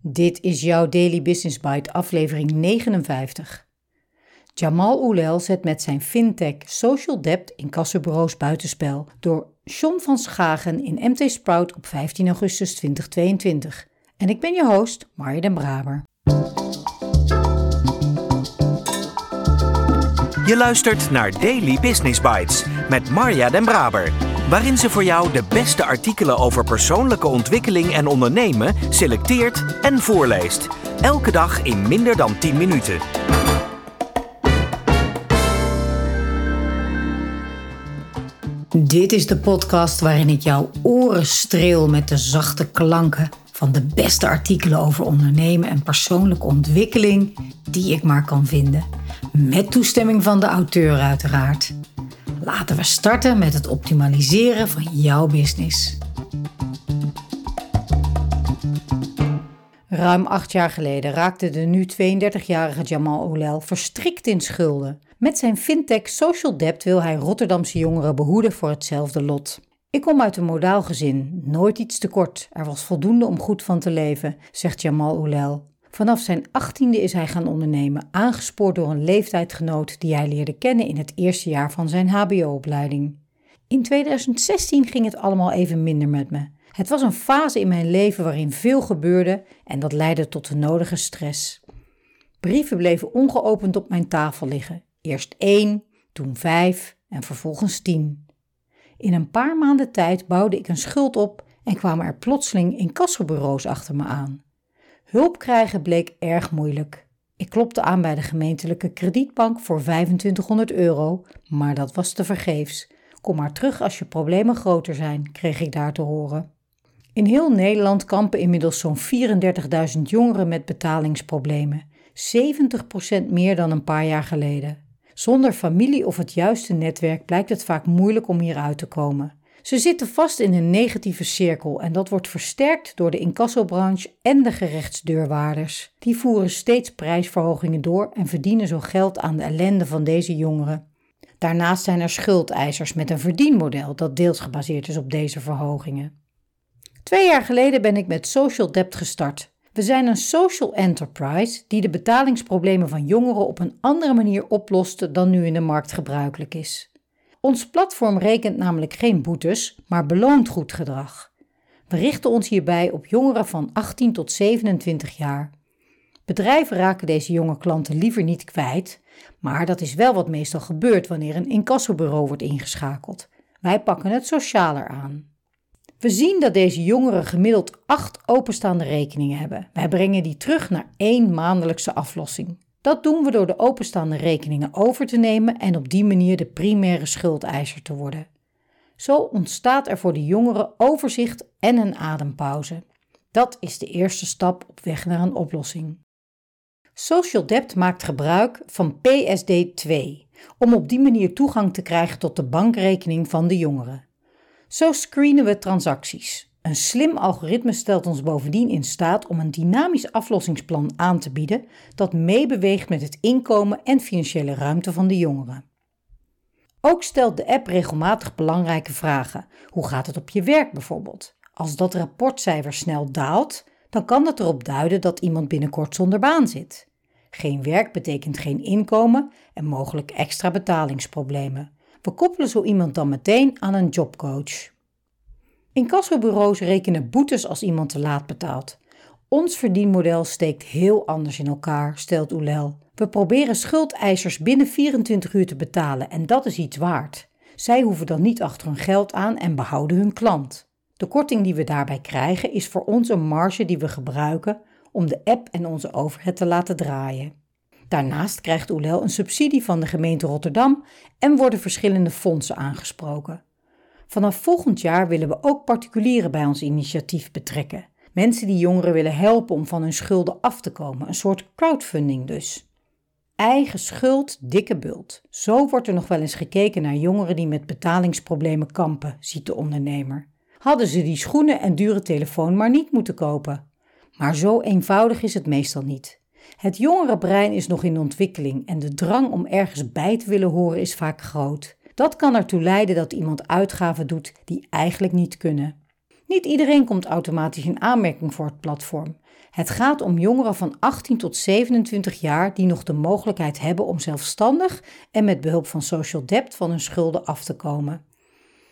Dit is jouw Daily Business Bite, aflevering 59. Jamal Oulel zet met zijn fintech Social Debt in kassenbureaus buitenspel door John van Schagen in MT Sprout op 15 augustus 2022. En ik ben je host, Marja den Braber. Je luistert naar Daily Business Bites met Marja den Braber waarin ze voor jou de beste artikelen over persoonlijke ontwikkeling en ondernemen selecteert en voorleest. Elke dag in minder dan 10 minuten. Dit is de podcast waarin ik jouw oren streel met de zachte klanken van de beste artikelen over ondernemen en persoonlijke ontwikkeling die ik maar kan vinden. Met toestemming van de auteur uiteraard. Laten we starten met het optimaliseren van jouw business. Ruim acht jaar geleden raakte de nu 32-jarige Jamal Oulel verstrikt in schulden. Met zijn fintech Social Debt wil hij Rotterdamse jongeren behoeden voor hetzelfde lot. Ik kom uit een modaal gezin, nooit iets tekort. Er was voldoende om goed van te leven, zegt Jamal Oulel. Vanaf zijn achttiende is hij gaan ondernemen, aangespoord door een leeftijdgenoot die hij leerde kennen in het eerste jaar van zijn HBO-opleiding. In 2016 ging het allemaal even minder met me. Het was een fase in mijn leven waarin veel gebeurde en dat leidde tot de nodige stress. Brieven bleven ongeopend op mijn tafel liggen. Eerst één, toen vijf en vervolgens tien. In een paar maanden tijd bouwde ik een schuld op en kwamen er plotseling incassobureaus achter me aan. Hulp krijgen bleek erg moeilijk. Ik klopte aan bij de gemeentelijke kredietbank voor 2500 euro, maar dat was te vergeefs. Kom maar terug als je problemen groter zijn, kreeg ik daar te horen. In heel Nederland kampen inmiddels zo'n 34.000 jongeren met betalingsproblemen, 70% meer dan een paar jaar geleden. Zonder familie of het juiste netwerk blijkt het vaak moeilijk om hieruit te komen. Ze zitten vast in een negatieve cirkel en dat wordt versterkt door de incassobranche en de gerechtsdeurwaarders. Die voeren steeds prijsverhogingen door en verdienen zo geld aan de ellende van deze jongeren. Daarnaast zijn er schuldeisers met een verdienmodel dat deels gebaseerd is op deze verhogingen. Twee jaar geleden ben ik met Social Debt gestart. We zijn een social enterprise die de betalingsproblemen van jongeren op een andere manier oplost dan nu in de markt gebruikelijk is. Ons platform rekent namelijk geen boetes, maar beloont goed gedrag. We richten ons hierbij op jongeren van 18 tot 27 jaar. Bedrijven raken deze jonge klanten liever niet kwijt, maar dat is wel wat meestal gebeurt wanneer een incassobureau wordt ingeschakeld. Wij pakken het socialer aan. We zien dat deze jongeren gemiddeld acht openstaande rekeningen hebben. Wij brengen die terug naar één maandelijkse aflossing. Dat doen we door de openstaande rekeningen over te nemen en op die manier de primaire schuldeiser te worden. Zo ontstaat er voor de jongeren overzicht en een adempauze. Dat is de eerste stap op weg naar een oplossing. Social Debt maakt gebruik van PSD2 om op die manier toegang te krijgen tot de bankrekening van de jongeren. Zo screenen we transacties, een slim algoritme stelt ons bovendien in staat om een dynamisch aflossingsplan aan te bieden dat meebeweegt met het inkomen en financiële ruimte van de jongeren. Ook stelt de app regelmatig belangrijke vragen. Hoe gaat het op je werk bijvoorbeeld? Als dat rapportcijfer snel daalt, dan kan dat erop duiden dat iemand binnenkort zonder baan zit. Geen werk betekent geen inkomen en mogelijk extra betalingsproblemen. We koppelen zo iemand dan meteen aan een jobcoach. Incassobureaus rekenen boetes als iemand te laat betaalt. Ons verdienmodel steekt heel anders in elkaar, stelt Oelel. We proberen schuldeisers binnen 24 uur te betalen en dat is iets waard. Zij hoeven dan niet achter hun geld aan en behouden hun klant. De korting die we daarbij krijgen is voor ons een marge die we gebruiken om de app en onze overheid te laten draaien. Daarnaast krijgt Oelel een subsidie van de gemeente Rotterdam en worden verschillende fondsen aangesproken. Vanaf volgend jaar willen we ook particulieren bij ons initiatief betrekken. Mensen die jongeren willen helpen om van hun schulden af te komen, een soort crowdfunding dus. Eigen schuld, dikke bult. Zo wordt er nog wel eens gekeken naar jongeren die met betalingsproblemen kampen, ziet de ondernemer. Hadden ze die schoenen en dure telefoon maar niet moeten kopen. Maar zo eenvoudig is het meestal niet. Het jongere brein is nog in ontwikkeling en de drang om ergens bij te willen horen is vaak groot. Dat kan ertoe leiden dat iemand uitgaven doet die eigenlijk niet kunnen. Niet iedereen komt automatisch in aanmerking voor het platform. Het gaat om jongeren van 18 tot 27 jaar die nog de mogelijkheid hebben om zelfstandig en met behulp van social debt van hun schulden af te komen.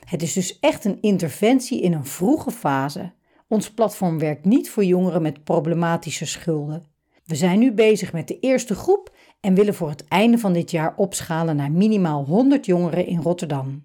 Het is dus echt een interventie in een vroege fase. Ons platform werkt niet voor jongeren met problematische schulden. We zijn nu bezig met de eerste groep en willen voor het einde van dit jaar opschalen naar minimaal 100 jongeren in Rotterdam.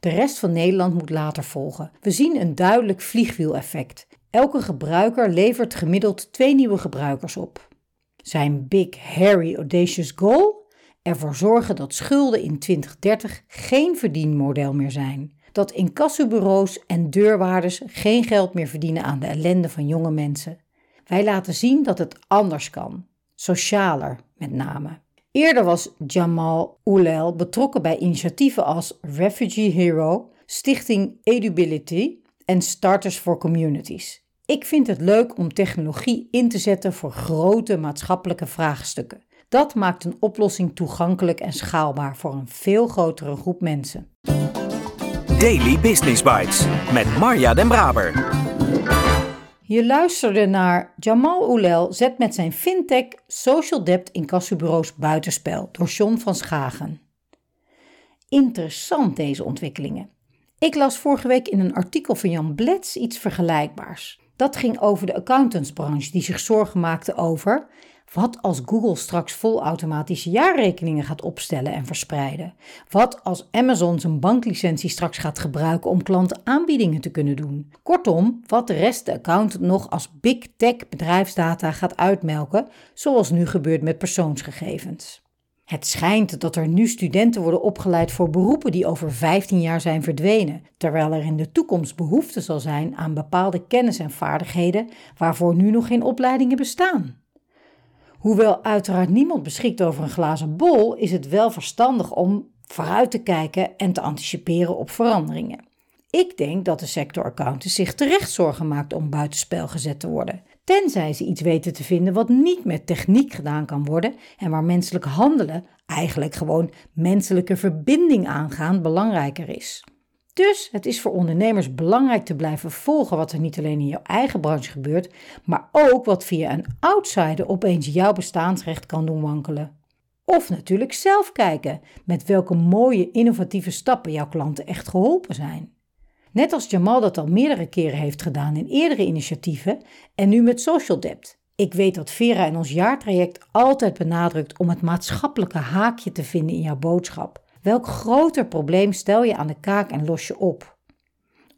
De rest van Nederland moet later volgen. We zien een duidelijk vliegwieleffect. Elke gebruiker levert gemiddeld twee nieuwe gebruikers op. Zijn Big Harry Audacious Goal? Ervoor zorgen dat schulden in 2030 geen verdienmodel meer zijn. Dat incassobureaus en deurwaarders geen geld meer verdienen aan de ellende van jonge mensen. Wij laten zien dat het anders kan. Socialer met. Eerder was Jamal Oulel betrokken bij initiatieven als Refugee Hero, Stichting Edubility en Starters for Communities. Ik vind het leuk om technologie in te zetten voor grote maatschappelijke vraagstukken. Dat maakt een oplossing toegankelijk en schaalbaar voor een veel grotere groep mensen. Daily Business Bites met Marja Den Braber. Je luisterde naar Jamal Oulel zet met zijn fintech social debt incassobureaus buitenspel door John van Schagen. Interessant deze ontwikkelingen. Ik las vorige week in een artikel van Jan Blets iets vergelijkbaars. Dat ging over de accountantsbranche die zich zorgen maakte over wat als Google straks volautomatische jaarrekeningen gaat opstellen en verspreiden? Wat als Amazon zijn banklicentie straks gaat gebruiken om klanten aanbiedingen te kunnen doen? Kortom, wat de rest de account nog als big tech bedrijfsdata gaat uitmelken, zoals nu gebeurt met persoonsgegevens. Het schijnt dat er nu studenten worden opgeleid voor beroepen die over 15 jaar zijn verdwenen, terwijl er in de toekomst behoefte zal zijn aan bepaalde kennis en vaardigheden waarvoor nu nog geen opleidingen bestaan. Hoewel uiteraard niemand beschikt over een glazen bol, is het wel verstandig om vooruit te kijken en te anticiperen op veranderingen. Ik denk dat de sector accountants zich terecht zorgen maakt om buitenspel gezet te worden. Tenzij ze iets weten te vinden wat niet met techniek gedaan kan worden en waar menselijk handelen, eigenlijk gewoon menselijke verbinding aangaan, belangrijker is. Dus het is voor ondernemers belangrijk te blijven volgen wat er niet alleen in jouw eigen branche gebeurt, maar ook wat via een outsider opeens jouw bestaansrecht kan doen wankelen. Of natuurlijk zelf kijken met welke mooie innovatieve stappen jouw klanten echt geholpen zijn. Net als Jamal dat al meerdere keren heeft gedaan in eerdere initiatieven en nu met Social Debt. Ik weet dat Vera in ons jaartraject altijd benadrukt om het maatschappelijke haakje te vinden in jouw boodschap. Welk groter probleem stel je aan de kaak en los je op?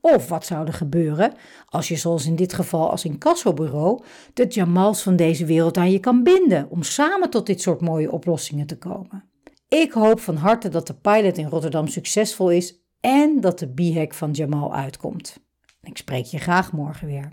Of wat zou er gebeuren als je, zoals in dit geval als incassobureau, de Jamals van deze wereld aan je kan binden om samen tot dit soort mooie oplossingen te komen? Ik hoop van harte dat de pilot in Rotterdam succesvol is en dat de b-hack van Jamal uitkomt. Ik spreek je graag morgen weer.